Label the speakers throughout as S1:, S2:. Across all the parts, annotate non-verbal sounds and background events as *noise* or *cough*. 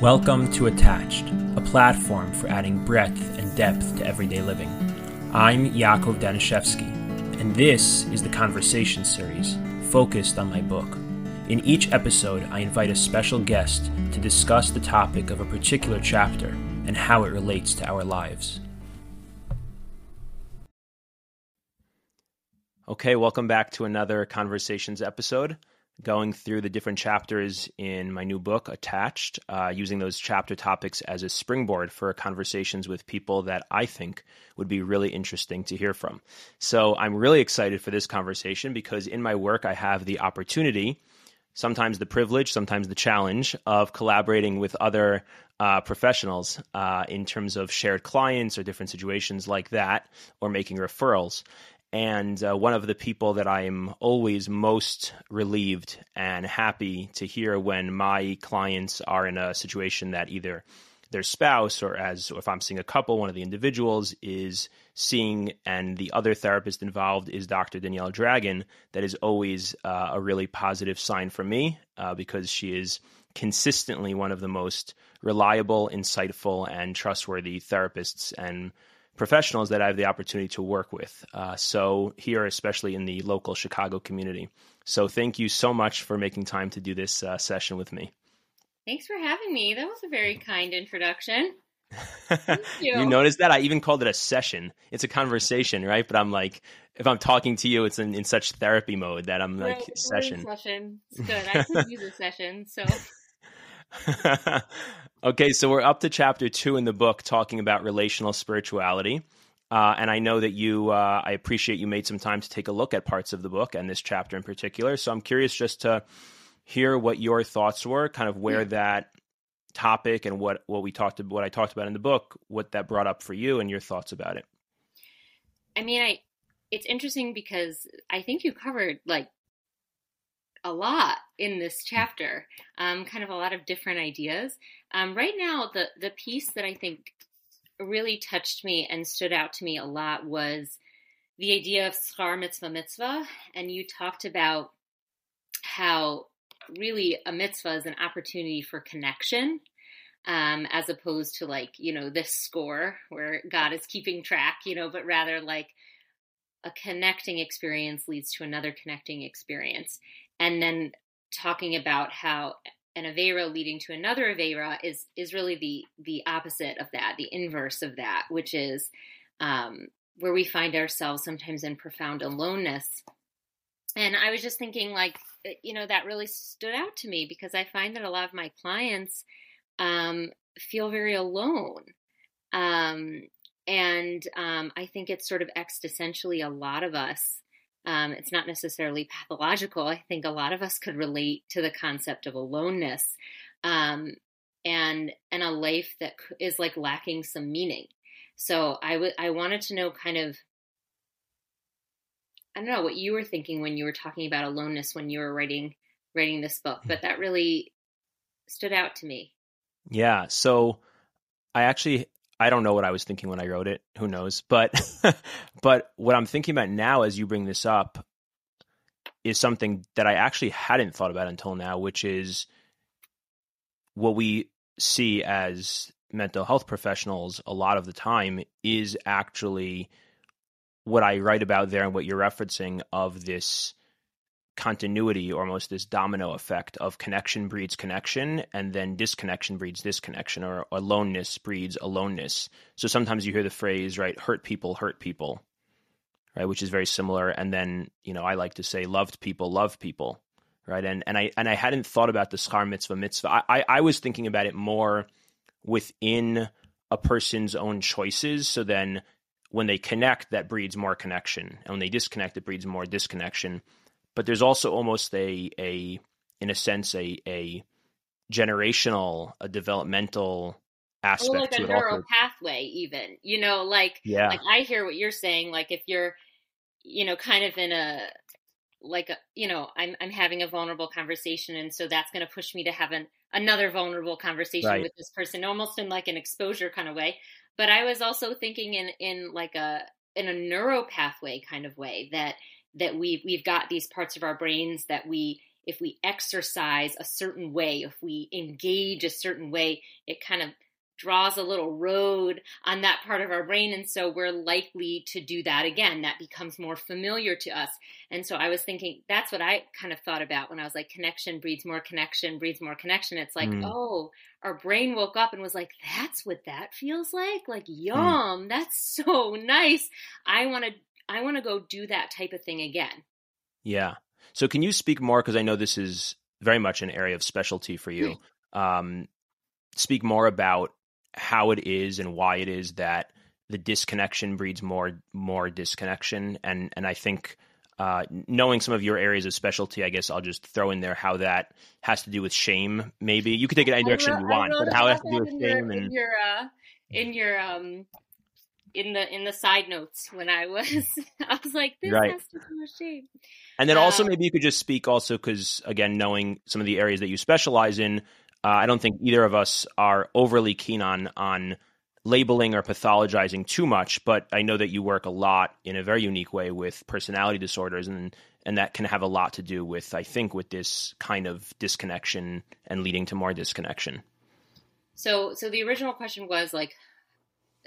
S1: Welcome to Attached, a platform for adding breadth and depth to everyday living. I'm Yakov Danishefsky, and this is the Conversation Series focused on my book. In each episode, I invite a special guest to discuss the topic of a particular chapter and how it relates to our lives. Okay, welcome back to another Conversations episode going through the different chapters in my new book, Attached, uh, using those chapter topics as a springboard for conversations with people that I think would be really interesting to hear from. So I'm really excited for this conversation because in my work, I have the opportunity. Sometimes the privilege, sometimes the challenge of collaborating with other uh, professionals uh, in terms of shared clients or different situations like that, or making referrals. And uh, one of the people that I am always most relieved and happy to hear when my clients are in a situation that either their spouse or as or if I'm seeing a couple, one of the individuals is seeing and the other therapist involved is Dr. Danielle Dragon. That is always uh, a really positive sign for me uh, because she is consistently one of the most reliable, insightful, and trustworthy therapists and professionals that I have the opportunity to work with. Uh, so, here, especially in the local Chicago community. So, thank you so much for making time to do this uh, session with me.
S2: Thanks for having me. That was a very kind introduction. *laughs*
S1: you. you noticed that? I even called it a session. It's a conversation, right? But I'm like, if I'm talking to you, it's in, in such therapy mode that I'm like, right, session.
S2: Session. It's good. I *laughs* could use a session. So. *laughs*
S1: okay, so we're up to chapter two in the book talking about relational spirituality. Uh, and I know that you, uh, I appreciate you made some time to take a look at parts of the book and this chapter in particular. So I'm curious just to hear what your thoughts were, kind of where yeah. that topic and what, what we talked, what I talked about in the book, what that brought up for you and your thoughts about it.
S2: I mean, I, it's interesting because I think you covered like a lot in this chapter, um, kind of a lot of different ideas. Um, right now, the the piece that I think really touched me and stood out to me a lot was the idea of schar mitzvah mitzvah, and you talked about how really a mitzvah is an opportunity for connection. Um, as opposed to like you know this score where God is keeping track, you know, but rather like a connecting experience leads to another connecting experience and then talking about how an avera leading to another avera is is really the the opposite of that, the inverse of that, which is um, where we find ourselves sometimes in profound aloneness. And I was just thinking, like, eh, you know, that really stood out to me because I find that a lot of my clients um, feel very alone. Um, and um, I think it's sort of existentially a lot of us um, it's not necessarily pathological. I think a lot of us could relate to the concept of aloneness um, and and a life that is like lacking some meaning. So I I wanted to know kind of I don't know what you were thinking when you were talking about aloneness when you were writing writing this book, but that really stood out to me.
S1: Yeah. So I actually I don't know what I was thinking when I wrote it. Who knows? But *laughs* but what I'm thinking about now as you bring this up is something that I actually hadn't thought about until now, which is what we see as mental health professionals a lot of the time is actually what I write about there and what you're referencing of this continuity, almost this domino effect of connection breeds connection, and then disconnection breeds disconnection, or aloneness breeds aloneness. So sometimes you hear the phrase, right, hurt people hurt people, right, which is very similar. And then, you know, I like to say loved people love people, right? And and I and I hadn't thought about the schar mitzvah mitzvah. I, I, I was thinking about it more within a person's own choices. So then when they connect, that breeds more connection. And when they disconnect, it breeds more disconnection but there's also almost a a in a sense a a generational a developmental aspect
S2: or like
S1: to
S2: a
S1: it
S2: neural pathway even you know like
S1: yeah
S2: like i hear what you're saying like if you're you know kind of in a like a you know i'm i'm having a vulnerable conversation and so that's going to push me to have an, another vulnerable conversation
S1: right.
S2: with this person almost in like an exposure kind of way but i was also thinking in in like a in a neuro pathway kind of way that that we've we've got these parts of our brains that we if we exercise a certain way, if we engage a certain way, it kind of draws a little road on that part of our brain. And so we're likely to do that again. That becomes more familiar to us. And so I was thinking that's what I kind of thought about when I was like, connection breeds more connection, breeds more connection. It's like, mm. oh, our brain woke up and was like, that's what that feels like? Like, mm. yum, mm. that's so *laughs* nice. I want to. I want to go do that type of thing again.
S1: Yeah. So can you speak more because I know this is very much an area of specialty for you. um, speak more about how it is and why it is that the disconnection breeds more more disconnection and and I think uh, knowing some of your areas of specialty, I guess I'll just throw in there how that has to do with shame. Maybe you can take it any direction wrote, you want, but how it has to do with shame
S2: your,
S1: and
S2: in your uh, in your um in the in the side notes when I was *laughs* I was like this right. has to do with shame.
S1: And then also um, maybe you could just speak also because again knowing some of the areas that you specialize in, uh, I don't think either of us are overly keen on on labeling or pathologizing too much, but I know that you work a lot in a very unique way with personality disorders and and that can have a lot to do with I think with this kind of disconnection and leading to more disconnection.
S2: So so the original question was like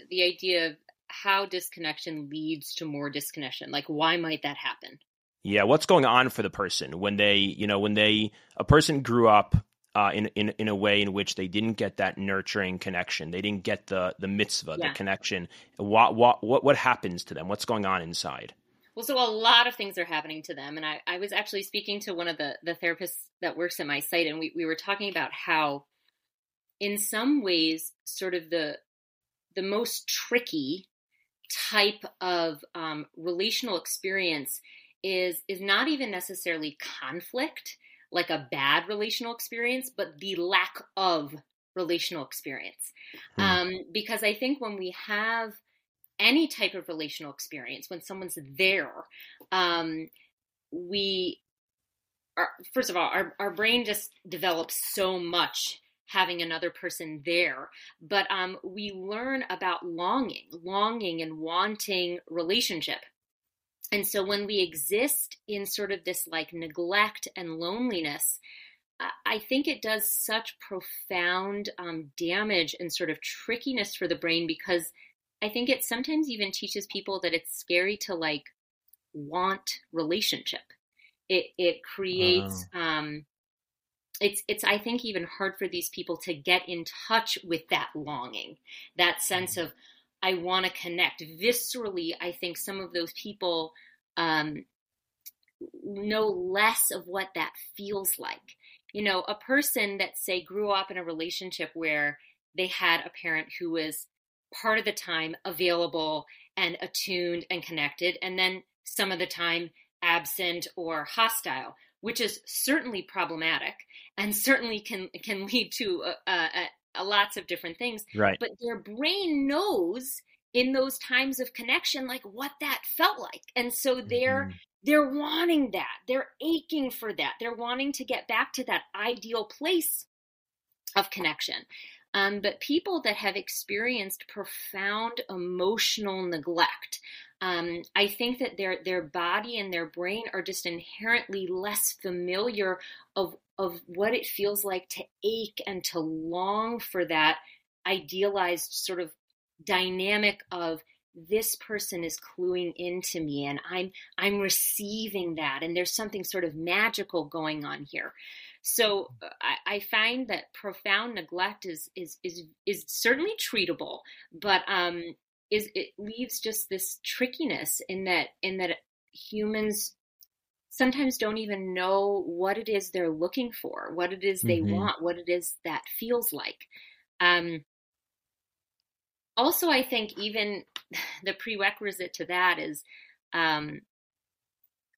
S2: the idea of how disconnection leads to more disconnection. Like why might that happen?
S1: Yeah, what's going on for the person when they, you know, when they a person grew up uh, in in in a way in which they didn't get that nurturing connection. They didn't get the the mitzvah, yeah. the connection. What what what what happens to them? What's going on inside?
S2: Well, so a lot of things are happening to them, and I, I was actually speaking to one of the the therapists that works at my site, and we we were talking about how, in some ways, sort of the the most tricky type of um, relational experience is is not even necessarily conflict like a bad relational experience, but the lack of relational experience. Hmm. Um, because I think when we have any type of relational experience, when someone's there, um, we are, first of all, our, our brain just develops so much having another person there. But um, we learn about longing, longing and wanting relationship. And so when we exist in sort of this like neglect and loneliness, I think it does such profound um, damage and sort of trickiness for the brain because I think it sometimes even teaches people that it's scary to like want relationship. It it creates wow. um, it's it's I think even hard for these people to get in touch with that longing, that sense of I want to connect. Viscerally, I think some of those people um, know less of what that feels like. You know, a person that, say, grew up in a relationship where they had a parent who was part of the time available and attuned and connected, and then some of the time absent or hostile, which is certainly problematic and certainly can can lead to uh, uh, uh, lots of different things.
S1: Right.
S2: But their brain knows in those times of connection like what that felt like and so they're mm-hmm. they're wanting that they're aching for that they're wanting to get back to that ideal place of connection um, but people that have experienced profound emotional neglect um, I think that their their body and their brain are just inherently less familiar of of what it feels like to ache and to long for that idealized sort of dynamic of this person is cluing into me and i'm i'm receiving that and there's something sort of magical going on here. So uh, I, I, find that profound neglect is is is is certainly treatable but um is it leaves just this trickiness in that in that humans sometimes don't even know what it is they're looking for what it is they mm-hmm. want what it is that feels like um also, I think even *sighs* the prerequisite to that is um,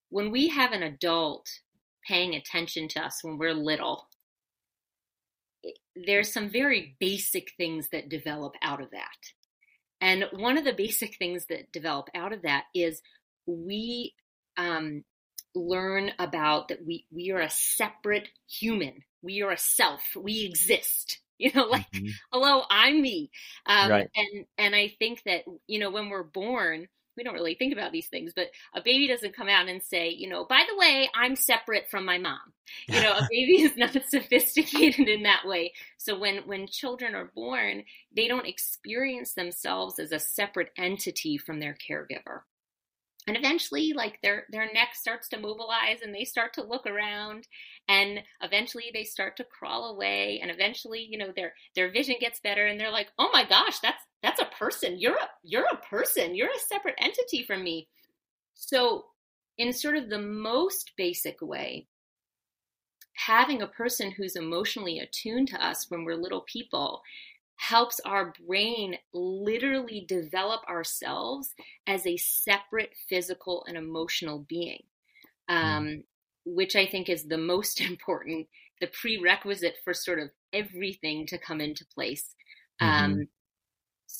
S2: when we have an adult paying attention to us when we're little, there's some very basic things that develop out of that. And one of the basic things that develop out of that is we um, learn about that we, we are a separate human. We are a self. We exist. *laughs* you know like mm-hmm. hello i'm me um, right. and and i think that you know when we're born we don't really think about these things, but a baby doesn't come out and say, you know, by the way, I'm separate from my mom. You know, a *laughs* baby is not *laughs* sophisticated in that way. So when when children are born, they don't experience themselves as a separate entity from their caregiver and eventually like their their neck starts to mobilize and they start to look around and eventually they start to crawl away and eventually you know their their vision gets better and they're like oh my gosh that's that's a person you're a you're a person you're a separate entity from me so in sort of the most basic way having a person who's emotionally attuned to us when we're little people helps our brain literally develop ourselves as a separate physical and emotional being, hmm. um, which I think is the most *laughs* important, the prerequisite for sort of everything to come into place. Mm-hmm.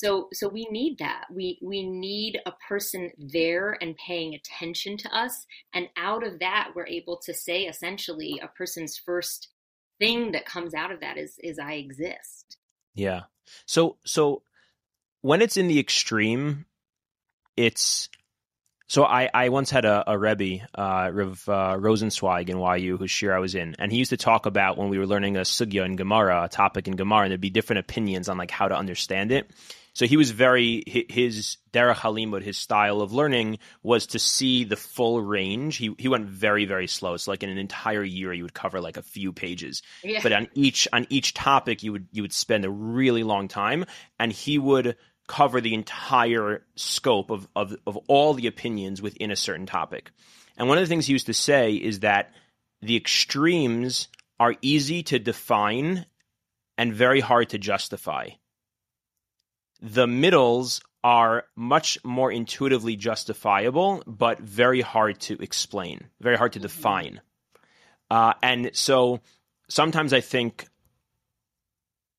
S2: So, so we need that. We we need a person there and paying attention to us, and out of that, we're able to say essentially a person's first thing that comes out of that is is I exist.
S1: Yeah. So so when it's in the extreme, it's so I, I once had a, a Rebbe, uh, Rev uh, Rosenzweig in YU, whose shiur I was in, and he used to talk about when we were learning a sugya in Gemara, a topic in Gemara, and there'd be different opinions on like how to understand it. So he was very his derech halimud, his style of learning was to see the full range. He he went very very slow. So like in an entire year, you would cover like a few pages. Yeah. But on each on each topic, you would you would spend a really long time, and he would cover the entire scope of of of all the opinions within a certain topic. And one of the things he used to say is that the extremes are easy to define and very hard to justify the middles are much more intuitively justifiable, but very hard to explain, very hard to mm-hmm. define. Uh, and so sometimes I think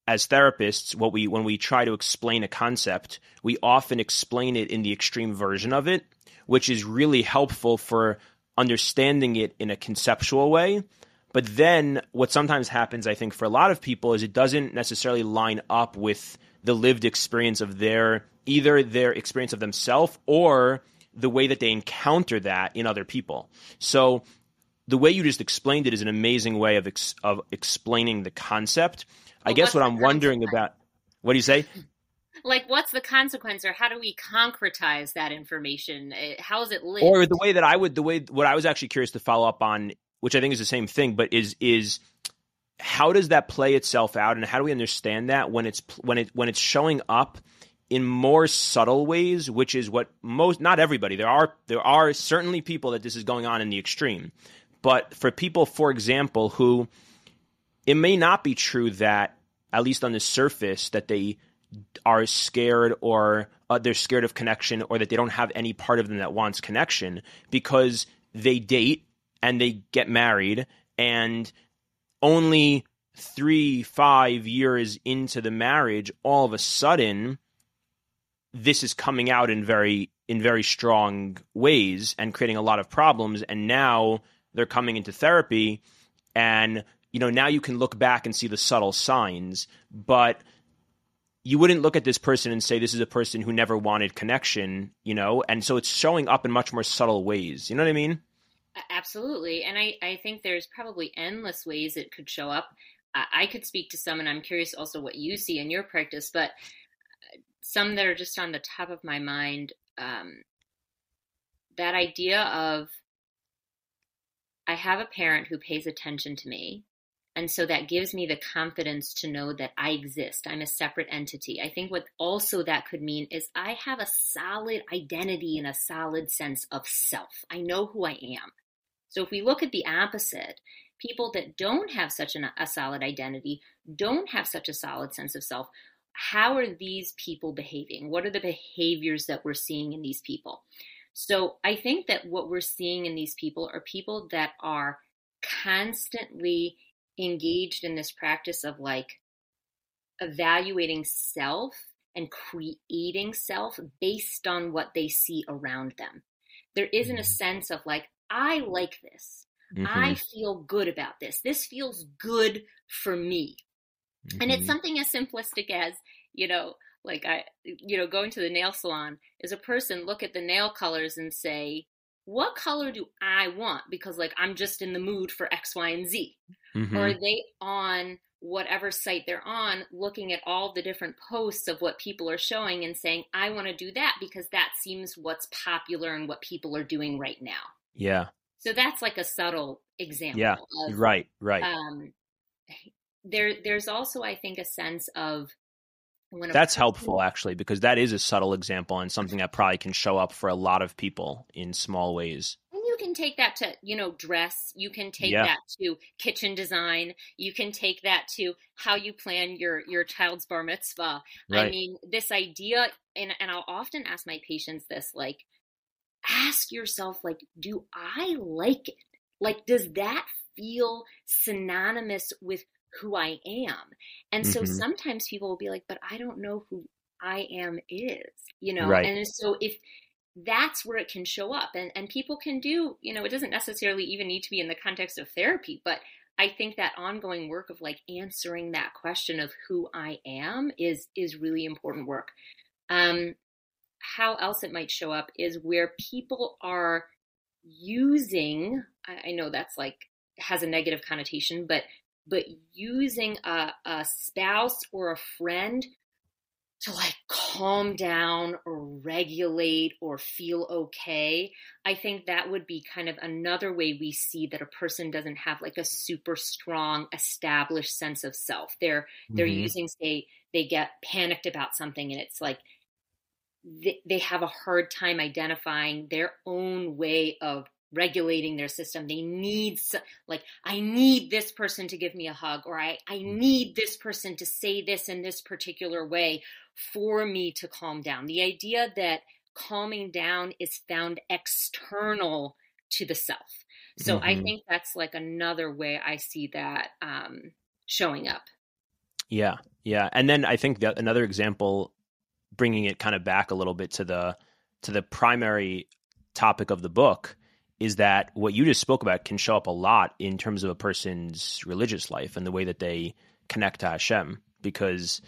S1: as therapists, what we when we try to explain a concept, we often explain it in the extreme version of it, which is really helpful for understanding it in a conceptual way. But then what sometimes happens, I think, for a lot of people is it doesn't necessarily line up with the lived experience of their either their experience of themselves or the way that they encounter that in other people. So the way you just explained it is an amazing way of ex- of explaining the concept. Well, I guess what I'm wondering about what do you say? *laughs*
S2: Like, what's the consequence, or how do we concretize that information? How is it lived?
S1: Or the way that I would, the way what I was actually curious to follow up on, which I think is the same thing, but is is how does that play itself out and how do we understand that when it's when it when it's showing up in more subtle ways which is what most not everybody there are there are certainly people that this is going on in the extreme. But for people for example who it may not be true that at least on the surface that they are scared or uh, they're scared of connection or that they don't have any part of them that wants connection because they date and they get married and only three, five years into the marriage, all of a sudden, this is coming out in very in very strong ways and creating a lot of problems. And now they're coming into therapy, and you know now you can look back and see the subtle signs, but you wouldn't look at this person and say this is a person who never wanted connection, you know, and so it's showing up in much more subtle ways. You know what I mean?
S2: Absolutely. And I, I think there's probably endless ways it could show up. I, I could speak to some, and I'm curious also what you see in your practice, but uh, some that are just on the top of my mind. Um, that idea of I have a parent who pays attention to me. And so that gives me the confidence to know that I exist. I'm a separate entity. I think what also that could mean is I have a solid identity and a solid sense of self. I know who I am. So if we look at the opposite, people that don't have such an, a solid identity, don't have such a solid sense of self, how are these people behaving? What are the behaviors that we're seeing in these people? So I think that what we're seeing in these people are people that are constantly engaged in this practice of like evaluating self and creating self based on what they see around them. There isn't a mm-hmm. sense of like, I like this. Mm-hmm. I feel good about this. This feels good for me. Mm-hmm. And it's mm-hmm. something as simplistic as, you know, like I, you know, going to the nail salon is a person look at the nail colors and say, what color do I want? Because like I'm just in the mood for X, Y, and Z. Mm-hmm. Or are they on whatever site they're on looking at all the different posts of what people are showing and saying, I want to do that because that seems what's popular and what people are doing right now.
S1: Yeah.
S2: So that's like a subtle example.
S1: Yeah. Of, right. Right. Um,
S2: there, there's also, I think, a sense of
S1: that's helpful actually because that is a subtle example and something that probably can show up for a lot of people in small ways
S2: and you can take that to you know dress you can take yeah. that to kitchen design you can take that to how you plan your your child's bar mitzvah right. i mean this idea and and i'll often ask my patients this like ask yourself like do i like it like does that feel synonymous with who I am. And so mm-hmm. sometimes people will be like, but I don't know who I am is, you know? Right. And so if that's where it can show up and, and people can do, you know, it doesn't necessarily even need to be in the context of therapy, but I think that ongoing work of like answering that question of who I am is is really important work. Um, how else it might show up is where people are using. I, I know that's like has a negative connotation, but but using a, a spouse or a friend to like calm down or regulate or feel okay i think that would be kind of another way we see that a person doesn't have like a super strong established sense of self they're mm-hmm. they're using say they get panicked about something and it's like they, they have a hard time identifying their own way of regulating their system. They need, like, I need this person to give me a hug, or I, I mm. need this person to say this in this particular way for me to calm down. The idea that calming down is found external to the self. So mm-hmm. I think that's like another way I see that um, showing up.
S1: Yeah, yeah, and then I think that another example, bringing it kind of back a little bit to the to the primary topic of the book, is that what you just spoke about can show up a lot in terms of a person's religious life and the way that they connect to Hashem. Because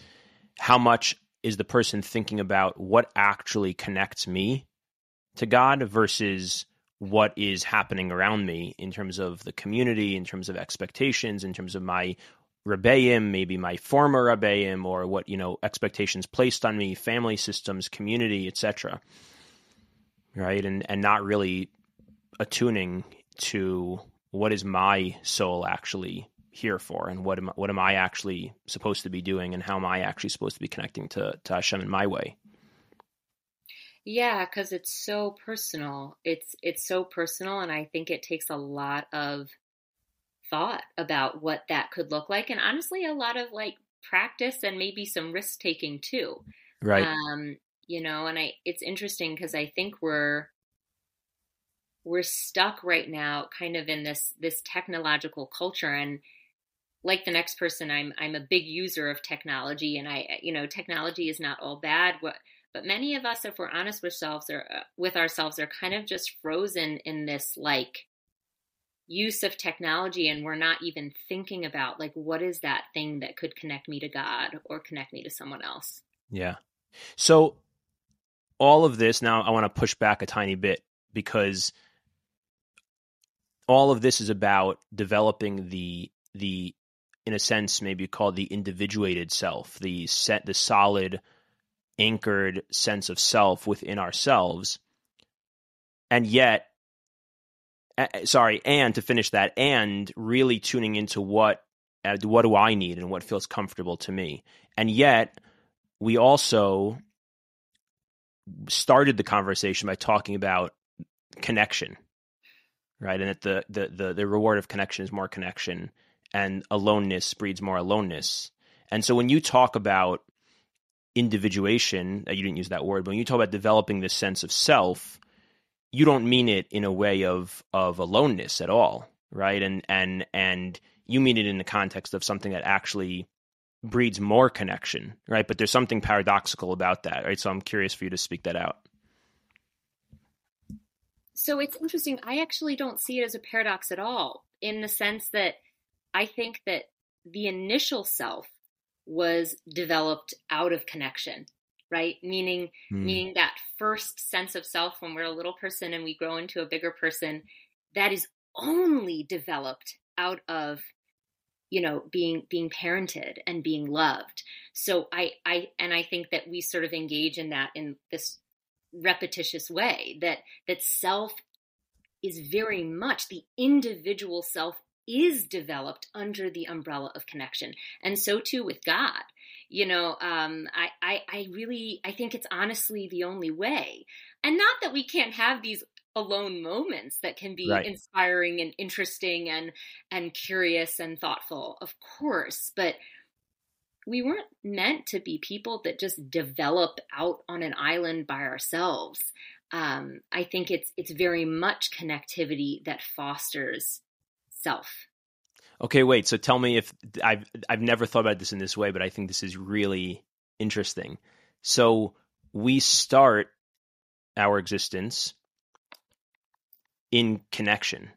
S1: how much is the person thinking about what actually connects me to God versus what is happening around me in terms of the community, in terms of expectations, in terms of my rebbeim, maybe my former rebbeim, or what you know expectations placed on me, family systems, community, etc. Right, and and not really attuning to what is my soul actually here for and what am what am I actually supposed to be doing and how am I actually supposed to be connecting to to Hashem in my way.
S2: Yeah, cuz it's so personal. It's it's so personal and I think it takes a lot of thought about what that could look like and honestly a lot of like practice and maybe some risk taking too.
S1: Right.
S2: Um you know, and I it's interesting cuz I think we're we're stuck right now kind of in this this technological culture and like the next person i'm i'm a big user of technology and i you know technology is not all bad but many of us if we're honest with ourselves or uh, with ourselves are kind of just frozen in this like use of technology and we're not even thinking about like what is that thing that could connect me to god or connect me to someone else
S1: yeah so all of this now i want to push back a tiny bit because all of this is about developing the the in a sense maybe called the individuated self, the set the solid anchored sense of self within ourselves. And yet sorry, and to finish that and really tuning into what uh, what do I need and what feels comfortable to me. And yet we also started the conversation by talking about connection right? And that the, the the the reward of connection is more connection, and aloneness breeds more aloneness. And so when you talk about individuation, uh, you didn't use that word, but when you talk about developing this sense of self, you don't mean it in a way of of aloneness at all, right? And and and you mean it in the context of something that actually breeds more connection, right? But there's something paradoxical about that, right? So I'm curious for you to speak that out.
S2: So it's interesting. I actually don't see it as a paradox at all, in the sense that I think that the initial self was developed out of connection. Right? Meaning, mm. meaning that first sense of self when we're a little person and we grow into a bigger person, that is only developed out of you know being being parented and being loved so i i and i think that we sort of engage in that in this repetitious way that that self is very much the individual self is developed under the umbrella of connection and so too with god you know um, I, I i really i think it's honestly the only way. And not that we can't have these alone moments that can be right. inspiring and interesting and and curious and thoughtful of course but we weren't meant to be people that just develop out on an island by ourselves. Um, i think it's it's very much connectivity that fosters self
S1: okay wait so tell me if i've i've never thought about this in this way but i think this is really interesting so we start our existence in connection.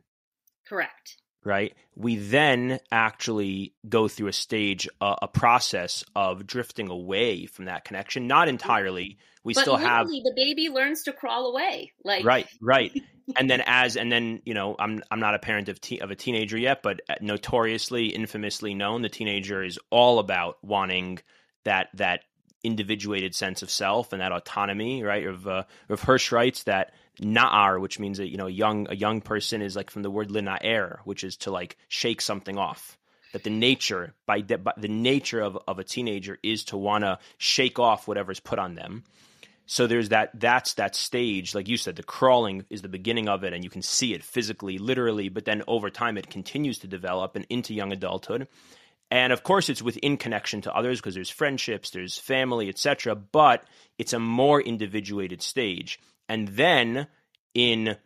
S2: Correct.
S1: Right. We then actually go through a stage, uh, a process of drifting away from that connection. Not entirely. We
S2: but
S1: still have
S2: the baby learns to crawl away. Like
S1: right, right. *laughs* and then as and then you know, I'm I'm not a parent of te- of a teenager yet, but notoriously, infamously known, the teenager is all about wanting that that individuated sense of self and that autonomy, right? Of uh, of Hirsch writes that na'ar, which means that you know a young a young person is like from the word lina'er, which is to like shake something off. That the nature by, de- by the nature of of a teenager is to want to shake off whatever's put on them. So there's that that's that stage, like you said, the crawling is the beginning of it, and you can see it physically, literally. But then over time, it continues to develop and into young adulthood. And of course, it's within connection to others because there's friendships, there's family, etc. But it's a more individuated stage. And then in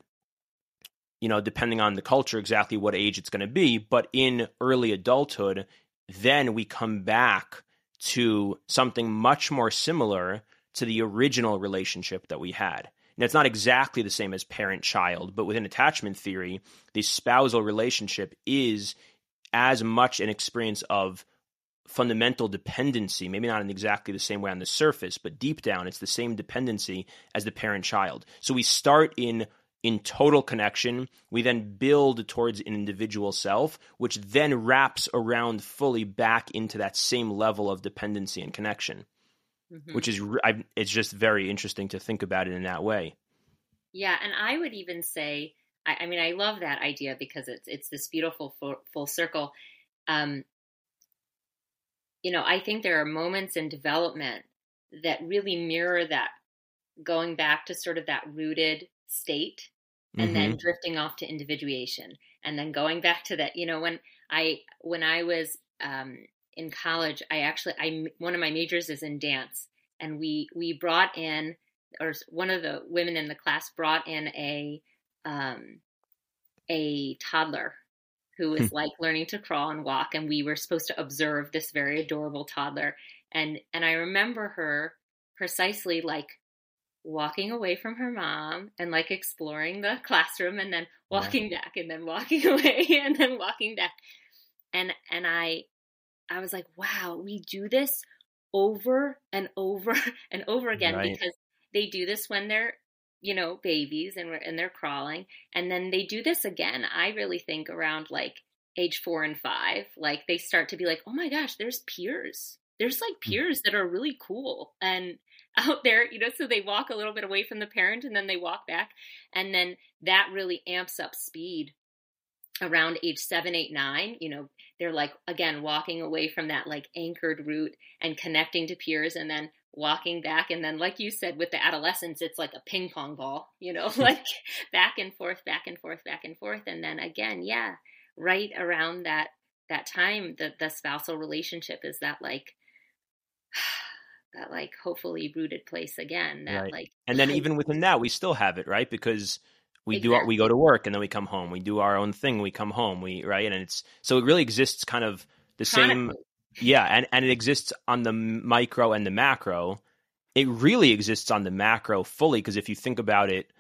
S1: you know, depending on the culture, exactly what age it's going to be, but in early adulthood, then we come back to something much more similar to the original relationship that we had. Now, it's not exactly the same as parent child, but within attachment theory, the spousal relationship is as much an experience of fundamental dependency, maybe not in exactly the same way on the surface, but deep down it's the same dependency as the parent child. So we start in in total connection. We then build towards an individual self, which then wraps around fully back into that same level of dependency and connection, mm-hmm. which is I, it's just very interesting to think about it in that way.
S2: Yeah, and I would even say I, I mean, I love that idea because it's it's this beautiful full, full circle. Um, you know, I think there are moments in development that really mirror that going back to sort of that rooted state and mm-hmm. then drifting off to individuation and then going back to that you know when i when i was um, in college i actually i one of my majors is in dance and we we brought in or one of the women in the class brought in a um, a toddler who was hmm. like learning to crawl and walk and we were supposed to observe this very adorable toddler and and i remember her precisely like walking away from her mom and like exploring the classroom and then walking back and then walking *laughs* away and then walking back and and i i was like wow we do this over and over *laughs* and over again right. because they do this when they're you know, babies and and they're crawling, and then they do this again. I really think around like age four and five, like they start to be like, oh my gosh, there's peers. There's like hmm. peers that are really cool and *laughs* out there, you know, so they walk a little bit away from the parent and then they walk back. And then that really amps up speed around age seven, eight, nine. You know, they're like, again, walking away from that like anchored root and connecting to peers and then walking back and then like you said with the adolescence it's like a ping pong ball you know *laughs* like back and forth back and forth back and forth and then again yeah right around that that time the the spousal relationship is that like *sighs* that like hopefully rooted place again that right. like
S1: and then even within that we still have it right because we exactly. do our, we go to work and then we come home we do our own thing we come home we right and it's so it really exists kind of the same yeah, and, and it exists on the micro and the macro. It really exists on the macro fully because if you think about it,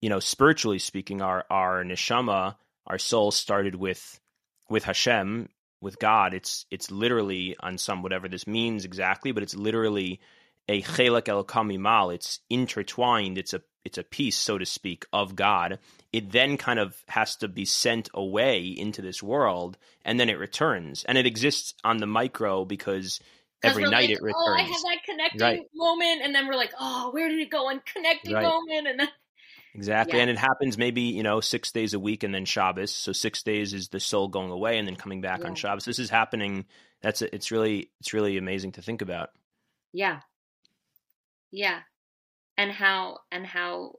S1: you know, spiritually speaking, our our neshama, our soul started with with Hashem, with God. It's it's literally on some whatever this means exactly, but it's literally a chelek Eloka mima'al. It's intertwined. It's a it's a piece, so to speak, of God. It then kind of has to be sent away into this world, and then it returns, and it exists on the micro because every night
S2: like,
S1: it returns.
S2: Oh, I have that connecting
S1: Right.
S2: moment, and then we're like, oh, where did it go? And connecting
S1: Right.
S2: moment, and then
S1: Exactly.
S2: Yeah.
S1: And it happens maybe, you know, six days a week and then Shabbos. So six days is the soul going away and then coming back on
S2: Yeah.
S1: Shabbos. This is happening. That's it's really it's really amazing to think about.
S2: yeah, yeah, and how and how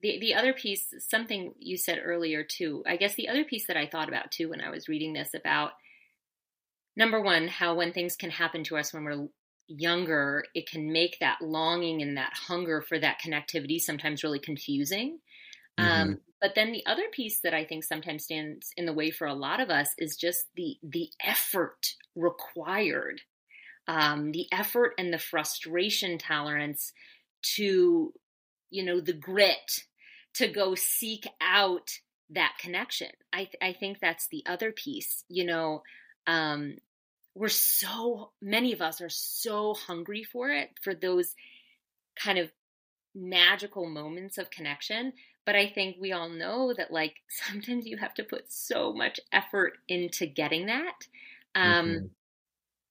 S2: the the other piece, something you said earlier too. I guess the other piece that I thought about too when I was reading this about number one, how when things can happen to us when we're younger, it can make that longing and that hunger for that connectivity sometimes really confusing. Um, but then the other piece that I think sometimes stands in the way for a lot of us is just the the effort required, um, the effort and the frustration tolerance to, you know, the grit to go seek out that connection. I th- I think that's the other piece. You know, um, we're so many of us are so hungry for it for those kind of magical moments of connection but i think we all know that like *laughs* sometimes you have to put so much effort into getting that um
S1: Mhm.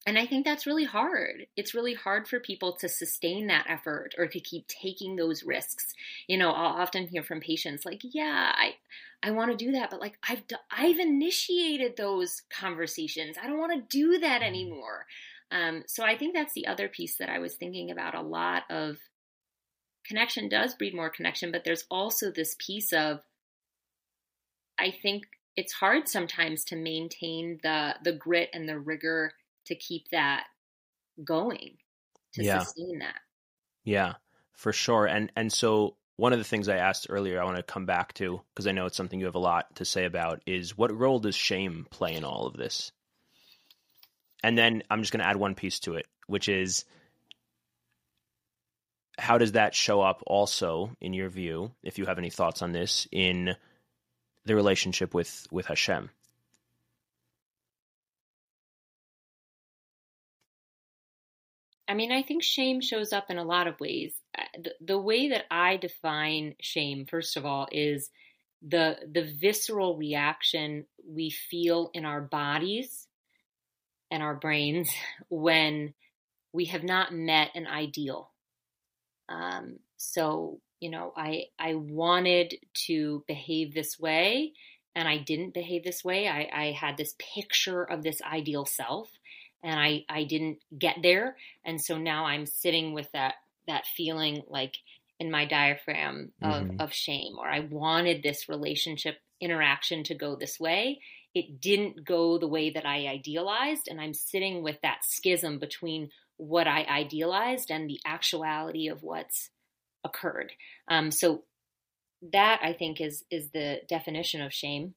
S2: And i think that's really hard. It's really hard for people to sustain that effort or to keep taking those risks. You know i'll often hear from patients like yeah i i want to do that but like i've i've initiated those conversations. I don't want to do that anymore. Um so i think that's the other piece that i was thinking about. A lot of connection does breed more connection, but there's also this piece of I think it's hard sometimes to maintain the the grit and the rigor to keep that going, to
S1: Yeah.
S2: sustain that.
S1: Yeah, for sure. And and so one of the things I asked earlier, I want to come back to because I know it's something you have a lot to say about is what role does shame play in all of this? And then I'm just going to add one piece to it, which is how does that show up also in your view, if you have any thoughts on this, in the relationship with with Hashem?
S2: I mean, I think shame shows up in a lot of ways. Uh, The, the way that I define shame, first of all, is the the visceral reaction we feel in our bodies and our brains *laughs* when we have not met an ideal. Um, so, you know, I I wanted to behave this way, and I didn't behave this way. I, I had this picture of this ideal self, and I I didn't get there, and so now I'm sitting with that that feeling like in my diaphragm of,
S1: Mhm.
S2: of shame, or I wanted this relationship interaction to go this way. It didn't go the way that I idealized, and I'm sitting with that schism between what I idealized and the actuality of what's occurred. Um, so that I think is is the definition of shame.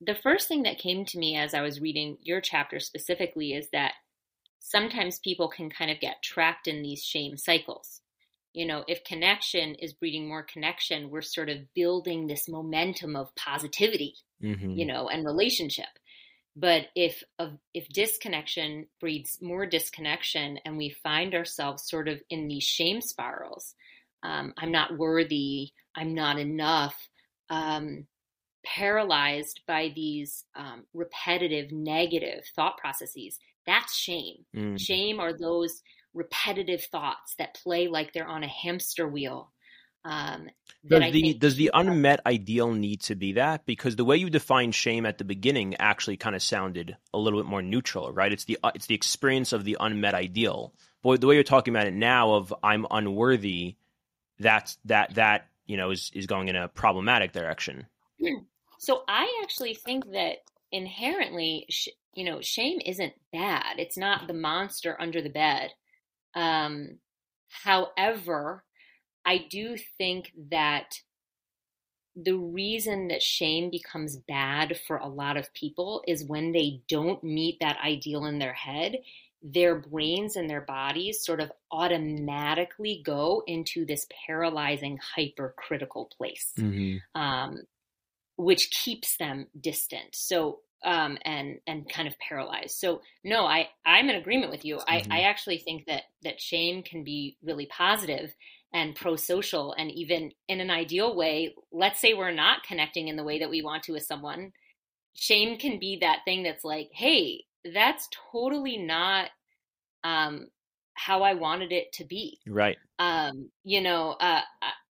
S2: The first thing that came to me as I was reading your chapter specifically is that sometimes people can kind of get trapped in these shame cycles. You know, if connection is breeding more connection, we're sort of building this momentum of positivity
S1: Mm-hmm.
S2: you know, and relationship. But if of if disconnection breeds more disconnection, and we find ourselves sort of in these shame spirals, um, I'm not worthy, I'm not enough, um, paralyzed by these um, repetitive negative thought processes. That's shame.
S1: Mm.
S2: Shame are those repetitive thoughts that play like they're on a hamster wheel. Um,
S1: Does the
S2: think
S1: does the unmet ideal need to be that? Because the way you define shame at the beginning actually kind of sounded a little bit more neutral, right? It's the uh, it's the experience of the unmet ideal. Boy, the way you're talking about it now of I'm unworthy, that's that that you know is is going in a problematic direction. *clears throat*
S2: So I actually think that inherently, sh- you know, shame isn't bad. It's not the monster under the bed. Um, however, I do think that the reason that shame becomes bad for a lot of people is when they don't meet that ideal in their head, their brains and their bodies sort of automatically go into this paralyzing hypercritical place
S1: Mm-hmm.
S2: um, which keeps them distant. So um, and and kind of paralyzed. So no, I I'm in agreement with you. Mm-hmm. I I actually think that that shame can be really positive and pro-social and even in an ideal way let's say we're not connecting in the way that we want to with someone shame can be that thing that's like hey that's totally not um how i wanted it to be
S1: right
S2: um you know uh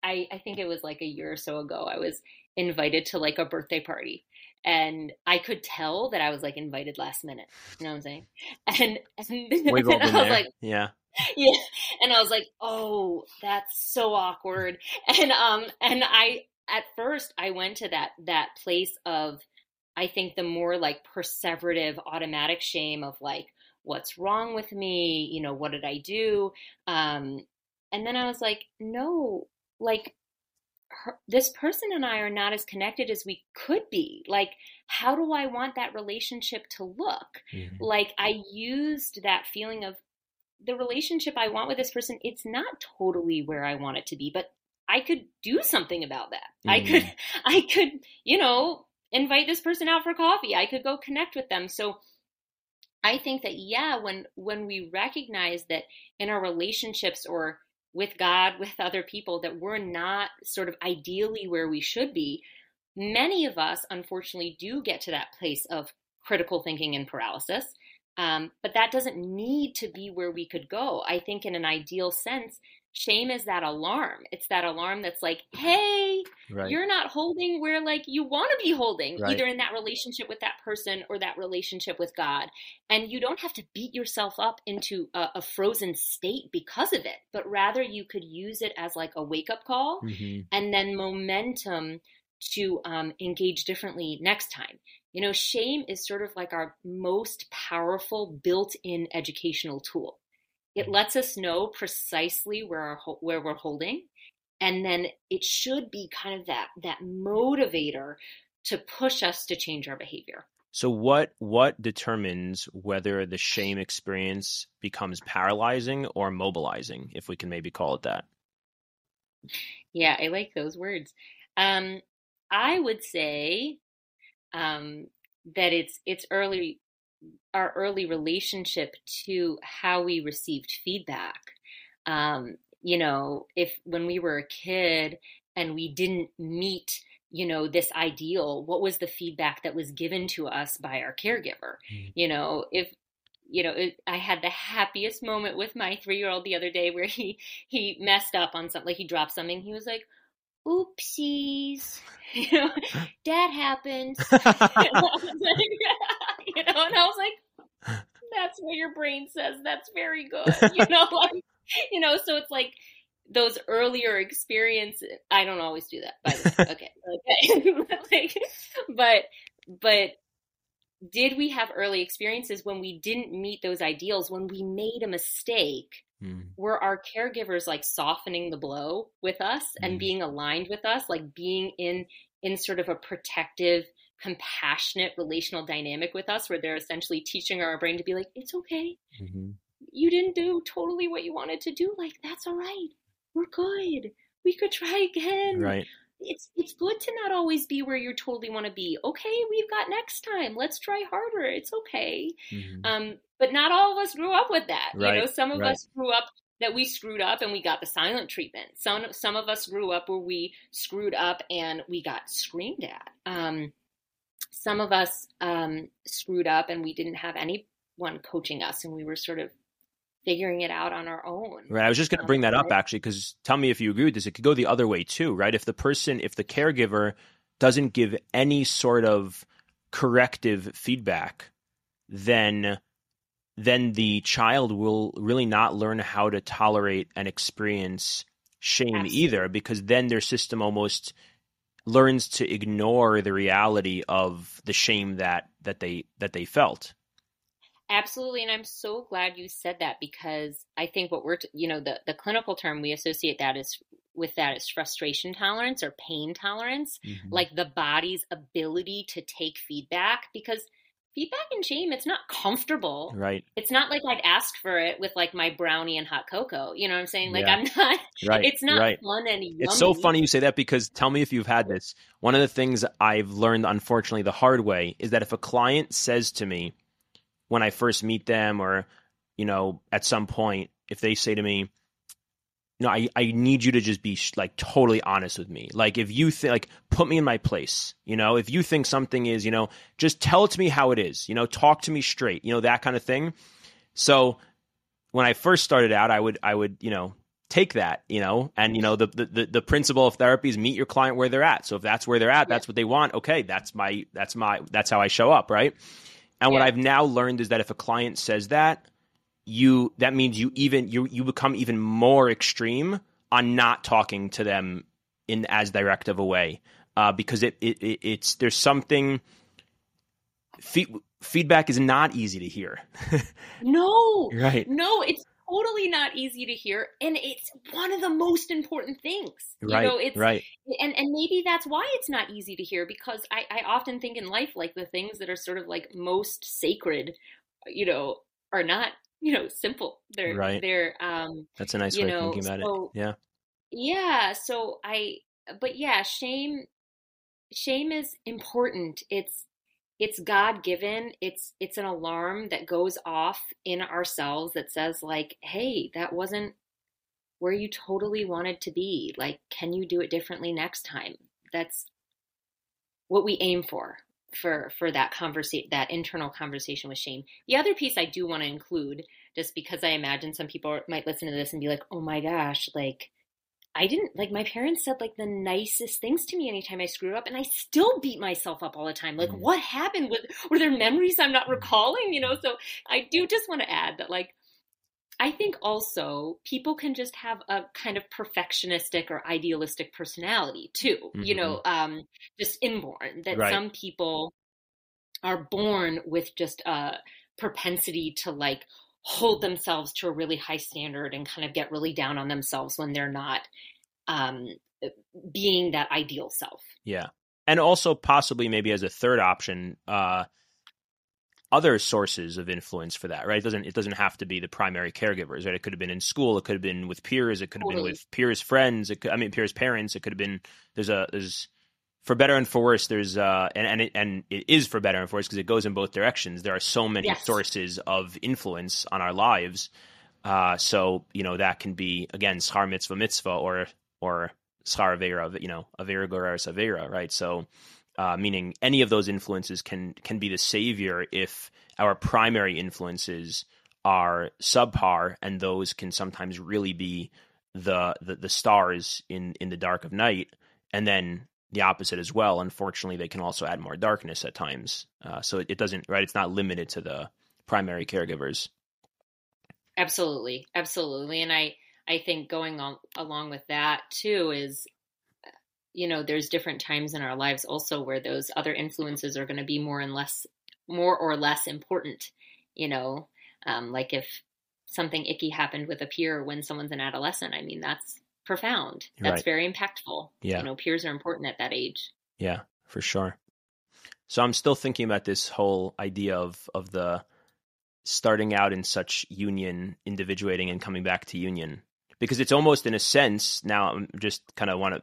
S2: i i think it was like a year or so ago i was invited to like a birthday party and I could tell that I was like invited last minute. You know what I'm saying? *laughs* And, and,
S1: We've *laughs* been I was there. like, yeah,
S2: yeah and i was like oh that's so awkward *laughs* and um and i at first i went to that that place of i think the more like perseverative automatic shame of like what's wrong with me you know what did i do um and then i was like no like her, this person and I are not as connected as we could be. Like, how do I want that relationship to look? Mm-hmm. Like, I used that feeling of the relationship I want with this person, it's not totally where I want it to be, but I could do something about that. Mm. I could, *laughs* I could, you know, invite this person out for coffee. I could go connect with them. So I think that, yeah, when, when we recognize that in our relationships or with God, with other people, that we're not sort of ideally where we should be, many of us, unfortunately, do get to that place of critical thinking and paralysis. Um, but that doesn't need to be where we could go. I think, in an ideal sense, shame is that alarm. It's that alarm that's like, hey, right. you're not holding where like you want to be holding, right. either in that relationship with that person or that relationship with God. And you don't have to beat yourself up into a, a frozen state because of it, but rather you could use it as like a wake up call mm-hmm. and then momentum to um, engage differently next time. You know, shame is sort of like our most powerful built in educational tool. It lets us know precisely where, our, where we're holding. And then it should be kind of that, that motivator to push us to change our behavior.
S1: So what what determines whether the shame experience becomes paralyzing or mobilizing, if we can maybe call it that?
S2: Yeah, I like those words. Um, I would say um, that it's it's early our early relationship to how we received feedback. Um, you know, if when we were a kid and we didn't meet, you know, this ideal, what was the feedback that was given to us by our caregiver? Mm. You know, if you know, it, I had the happiest moment with my three year old the other day where *laughs* he he messed up on something, like he dropped something. He was like, oopsies, *laughs* you know, *laughs* that happened. *laughs* you know, and I was like, that's what your brain says. That's very good. *laughs* You know, like, you know, so it's like those earlier experiences. I don't always do that, by the way. *laughs* Okay, okay, like, but but did we have early experiences when we didn't meet those ideals when we made a mistake mm. were our caregivers like softening the blow with us mm. and being aligned with us like being in in sort of a protective compassionate relational dynamic with us where they're essentially teaching our brain to be like it's okay mm-hmm. you didn't do totally what you wanted to do like that's all right we're good we could try again
S1: right
S2: it's it's good to not always be where you totally want to be. Okay, we've got next time. Let's try harder. It's okay. Mm-hmm. Um, but not all of us grew up with that. Right. You know, some of right. us grew up that we screwed up and we got the silent treatment. Some some of us grew up where we screwed up and we got screamed at. Um, some of us um, screwed up and we didn't have anyone coaching us, and we were sort of figuring it out on our own.
S1: Right. I was just going to bring that up actually, because tell me if you agree with this. It could go the other way too, right? If the person, if the caregiver doesn't give any sort of corrective feedback, then then the child will really not learn how to tolerate and experience shame Absolutely. either, because then their system almost learns to ignore the reality of the shame that that they that they felt.
S2: Absolutely, and I'm so glad you said that because I think what we're, t- you know, the the clinical term we associate that is with that is frustration tolerance or pain tolerance, mm-hmm. like the body's ability to take feedback because feedback and shame it's not comfortable
S1: right
S2: it's not like i'd ask for it with like my brownie and hot cocoa you know what i'm saying like
S1: Yeah.
S2: i'm not *laughs*
S1: right
S2: it's not
S1: right
S2: fun and yummy.
S1: It's so funny you say that because tell me if you've had this. One of the things I've learned, unfortunately, the hard way is that if a client says to me when I first meet them or, you know, at some point, if they say to me, no, I, I need you to just be sh- like totally honest with me. Like if you think, like, put me in my place, you know, if you think something is, you know, just tell it to me how it is, you know, talk to me straight, you know, that kind of thing. So when I first started out, I would, I would, you know, take that, you know, and you know the, the the principle of therapy is meet your client where they're at. So if that's where they're at, that's what they want. Okay, that's my that's my that's how I show up, right? And what I've now learned is that if a client says that, you that means you even you you become even more extreme on not talking to them in as direct of a way uh, because it, it, it it's there's something fe- feedback is not easy to hear. *laughs*
S2: no
S1: right.
S2: no it's totally not easy to hear and it's one of the most important things you
S1: Right.
S2: know it's
S1: right.
S2: and and maybe that's why it's not easy to hear because I, I often think in life like the things that are sort of like most sacred you know are not you know simple they're
S1: Right.
S2: they're um
S1: That's a nice way of thinking about
S2: so-
S1: it. Yeah.
S2: yeah so i but yeah shame shame is important it's it's god given it's it's an alarm that goes off in ourselves that says like hey that wasn't where you totally wanted to be like can you do it differently next time that's what we aim for for for that conversation that internal conversation with shame the other piece i do want to include just because i imagine some people might listen to this and be like oh my gosh like I didn't like my parents said like the nicest things to me anytime I screwed up, and I still beat myself up all the time. Like,
S1: Mhm.
S2: what happened? With, were there memories I'm not recalling? You know, so I do just want to add that, like, I think also people can just have a kind of perfectionistic or idealistic personality too. You know, um, just inborn. That
S1: Right.
S2: some people are born with just a propensity to like hold themselves to a really high standard and kind of get really down on themselves when they're not um, being that ideal self.
S1: Yeah. And also possibly maybe as a third option, uh other sources of influence for that, right? It doesn't it doesn't have to be the primary caregivers, right? It could have been in school, it could have been with peers, it could have been with peers' friends, it could, I mean peers' parents, it could have been there's a there's for better and for worse, there's uh and and it, and it is for better and for worse because it goes in both directions. There are so many
S2: Yes.
S1: sources of influence on our lives. Uh so, you know, that can be again schar mitzvah mitzvah or or schar avera, you know, avera goreres avera, right? So uh, meaning any of those influences can can be the savior if our primary influences are subpar, and those can sometimes really be the the, the stars in in the dark of night, and then the opposite as well. Unfortunately, they can also add more darkness at times. Uh, so it, it doesn't right. It's not limited to the primary caregivers.
S2: Absolutely, absolutely, and I I think going on along with that too is you know there's different times in our lives also where those other influences are going to be more and less more or less important you know um, like if something icky happened with a peer when someone's an adolescent i mean that's profound that's
S1: Right.
S2: very impactful
S1: Yeah.
S2: you know peers are important at that age
S1: Yeah, for sure. So I'm still thinking about this whole idea of of the starting out in such union, individuating, and coming back to union, because it's almost in a sense. Now I'm just kind of want to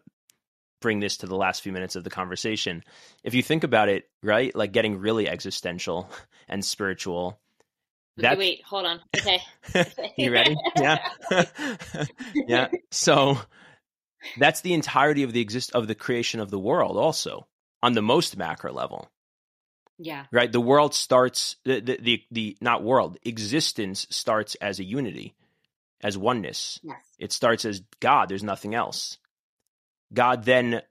S1: bring this to the last few minutes of the conversation. If you think about it, right, like getting really existential *laughs* and spiritual. That's
S2: wait hold on okay *laughs*
S1: you ready? Yeah. *laughs* yeah. So that's the entirety of the exist of the creation of the world also on the most macro level.
S2: yeah
S1: Right? The world starts the the the, the not world, existence starts as a unity, as oneness.
S2: yes
S1: It starts as God, there's nothing else. God then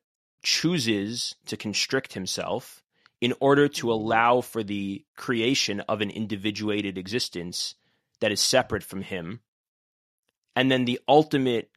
S1: chooses to constrict himself in order to mm-hmm. allow for the creation of an individuated existence that is separate from him. And then the ultimate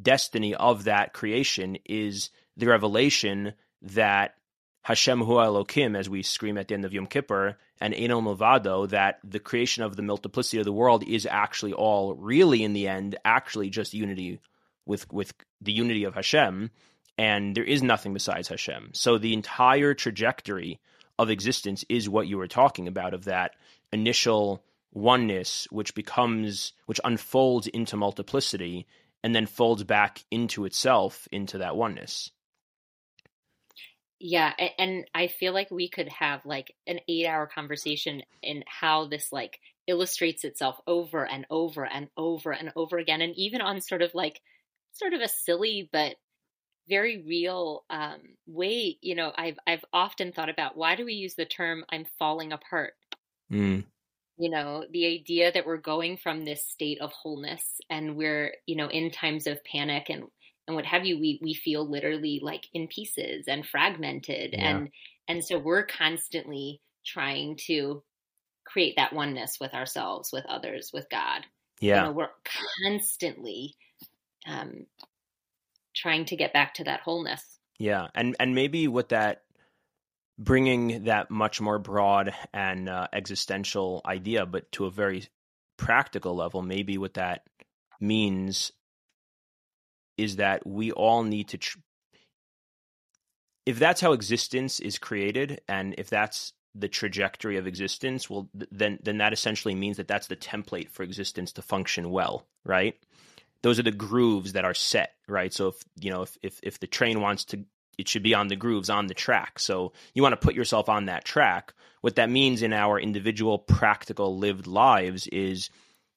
S1: destiny of that creation is the revelation that Hashem Hu Elokim, as we scream at the end of Yom Kippur, and Ein Od Milvado, that the creation of the multiplicity of the world is actually all really in the end actually just unity with with the unity of Hashem, and there is nothing besides Hashem. So the entire trajectory of existence is what you were talking about of that initial oneness which becomes which unfolds into multiplicity and then folds back into itself into that oneness
S2: yeah and i feel like we could have like an 8 hour conversation in how this like illustrates itself over and over and over and over again and even on sort of like sort of a silly but very real um, way you know i've i've often thought about why do we use the term i'm falling apart
S1: mm.
S2: you know the idea that we're going from this state of wholeness and we're you know in times of panic and and what have you we we feel literally like in pieces and fragmented yeah. and and so we're constantly trying to create that oneness with ourselves with others with god
S1: yeah
S2: you know, we're constantly um trying to get back to that wholeness.
S1: Yeah, and and maybe with that bringing that much more broad and uh, existential idea, but to a very practical level, maybe what that means is that we all need to. Tr- if that's how existence is created, and if that's the trajectory of existence, well, then then that essentially means that that's the template for existence to function well, right? Those are the grooves that are set, right? So if you know if if if the train wants to it should be on the grooves on the track. So you want to put yourself on that track. What that means in our individual practical lived lives is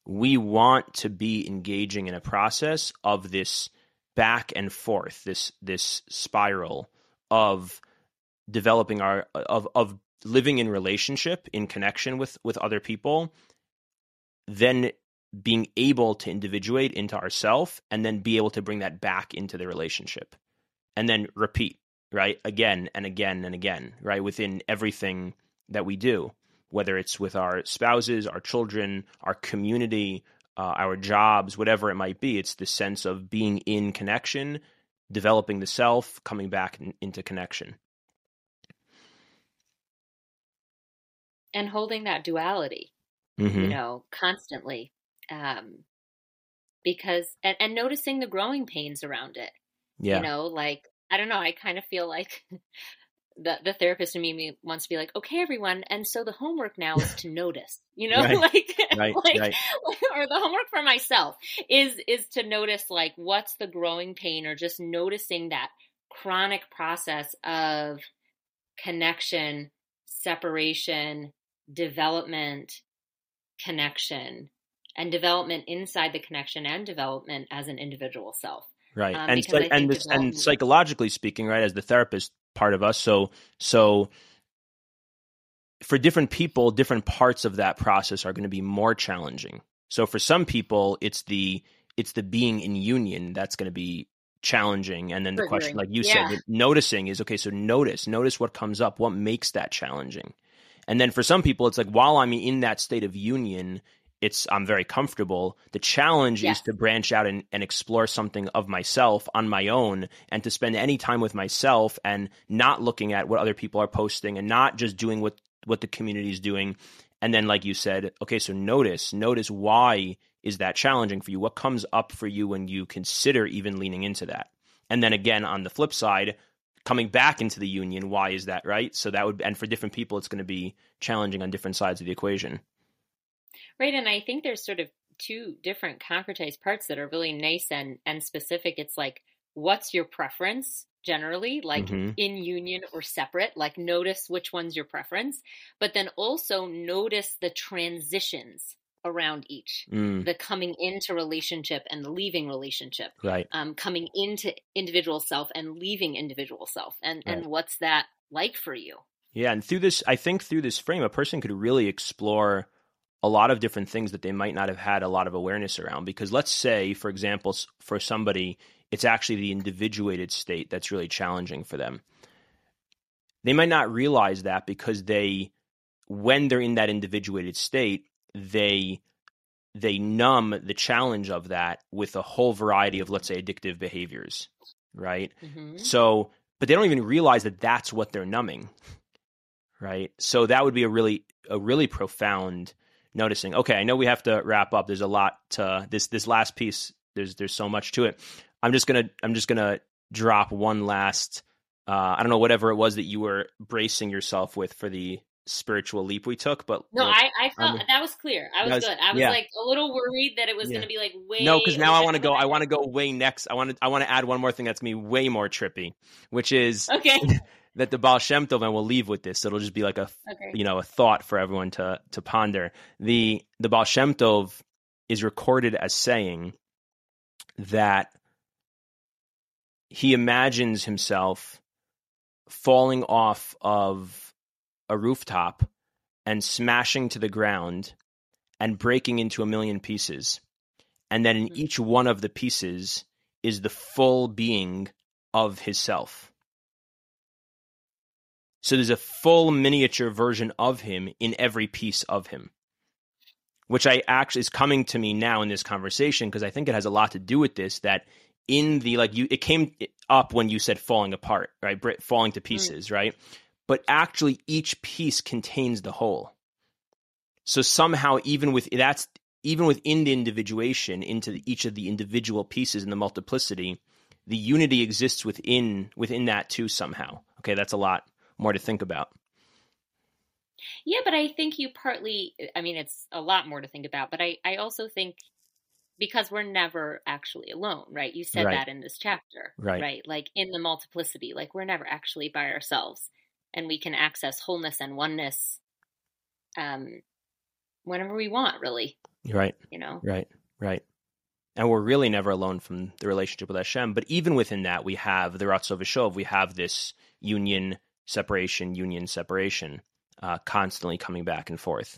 S1: we want to be engaging in a process of this back and forth, this this spiral of developing our of of living in relationship in connection with with other people then being able to individuate into ourself and then be able to bring that back into the relationship. And then repeat right? Again and again and again right? Within everything that we do whether it's with our spouses our children our community uh, our jobs whatever it might be it's the sense of being in connection developing the self coming back in, into connection.
S2: And holding that duality
S1: mm-hmm.
S2: you know constantly um, because and, and noticing the growing pains around it.
S1: Yeah.
S2: You know, like I don't know, I kind of feel like *laughs* the the therapist in me wants to be like, okay, everyone, and so the homework now is to notice, you *laughs* know,
S1: right.
S2: like, *laughs*
S1: right,
S2: like,
S1: right.
S2: or the homework for myself is is to notice like what's the growing pain, or just noticing that chronic process of connection, separation, development, connection, and development inside the connection and development as an individual self.
S1: Right. Um, and and this, and psychologically speaking, right, as the therapist part of us, so so for different people, different parts of that process are going to be more challenging. So for some people, it's the it's the being in union that's going to be challenging and then the question like you yeah. said noticing is okay so notice notice what comes up what makes that challenging and then for some people it's like while i'm in that state of union it's I'm very comfortable. The challenge yes. is to branch out and, and explore something of myself on my own and to spend any time with myself and not looking at what other people are posting and not just doing what what the community is doing. And then like you said, okay, so notice, notice why is that challenging for you? What comes up for you when you consider even leaning into that? And then again on the flip side, coming back into the union, why is that, right? So that would and for different people it's going to be challenging on different sides of the equation.
S2: Right. And I think there's sort of two different concretized parts that are really nice and, and specific. It's like, what's your preference generally, like
S1: mm-hmm.
S2: in union or separate? Like, notice which one's your preference, but then also notice the transitions around each
S1: mm.
S2: the coming into relationship and the leaving relationship
S1: right
S2: um, coming into individual self and leaving individual self and right. and what's that like for you
S1: yeah and through this i think through this frame a person could really explore a lot of different things that they might not have had a lot of awareness around. Because let's say, for example, for somebody, it's actually the individuated state that's really challenging for them. They might not realize that because they, when they're in that individuated state, they they numb the challenge of that with a whole variety of let's say addictive behaviors right
S2: mm-hmm.
S1: so but they don't even realize that that's what they're numbing right so that would be a really a really profound noticing, okay, I know we have to wrap up. There's a lot to this this last piece. There's there's so much to it. I'm just gonna I'm just gonna drop one last uh, I don't know whatever it was that you were bracing yourself with for the spiritual leap we took, but
S2: no, I, I felt that was clear. I was, was good. I was yeah. like a little worried that it was yeah. going to be like way.
S1: No, because now I want to go. I want to go way next. I want to. I want to add one more thing that's to be way more trippy, which is
S2: okay. *laughs*
S1: that the Baal Shem Tov, and we'll leave with this. It'll just be like a, okay. you know, a thought for everyone to to ponder. The the Baal Shem Tov is recorded as saying that he imagines himself falling off of a rooftop and smashing to the ground and breaking into a million pieces. And then in mm-hmm. each one of the pieces is the full being of his self. So there's a full miniature version of him in every piece of him, which I actually is coming to me now in this conversation because I think it has a lot to do with this. That in the like you, it came up when you said falling apart, right? Falling to pieces, mm. right? But actually, each piece contains the whole. So somehow, even with that's even within the individuation into the, each of the individual pieces in the multiplicity, the unity exists within within that too somehow. Okay, that's a lot more to think about.
S2: Yeah, but I think you partly, I mean, it's a lot more to think about, but I, I also think because we're never actually alone, right? You said right. that in this chapter,
S1: right.
S2: right? Like in the multiplicity, like we're never actually by ourselves and we can access wholeness and oneness um, whenever we want, really.
S1: Right.
S2: You know?
S1: Right, right. And we're really never alone from the relationship with Hashem. But even within that, we have the Ratzo V'Shov, we have this union separation, union, separation, uh, constantly coming back and forth.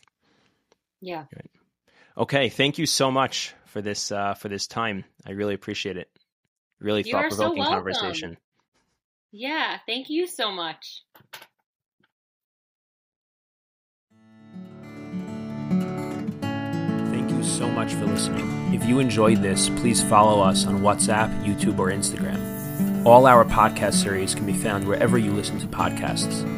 S2: Yeah.
S1: Right. Okay, thank you so much for this uh, for this time. I really appreciate it. Really thought provoking so conversation.
S2: Yeah, thank you so much.
S1: Thank you so much for listening. If you enjoyed this, please follow us on WhatsApp, YouTube, or Instagram. All our podcast series can be found wherever you listen to podcasts.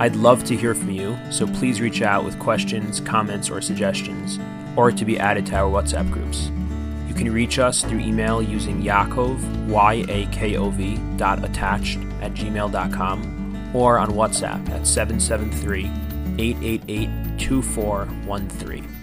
S1: I'd love to hear from you, so please reach out with questions, comments, or suggestions, or to be added to our WhatsApp groups. You can reach us through email using Yakov, Y-A-K-O-V, dot attached at gmail.com, or on WhatsApp at 773 888 2413.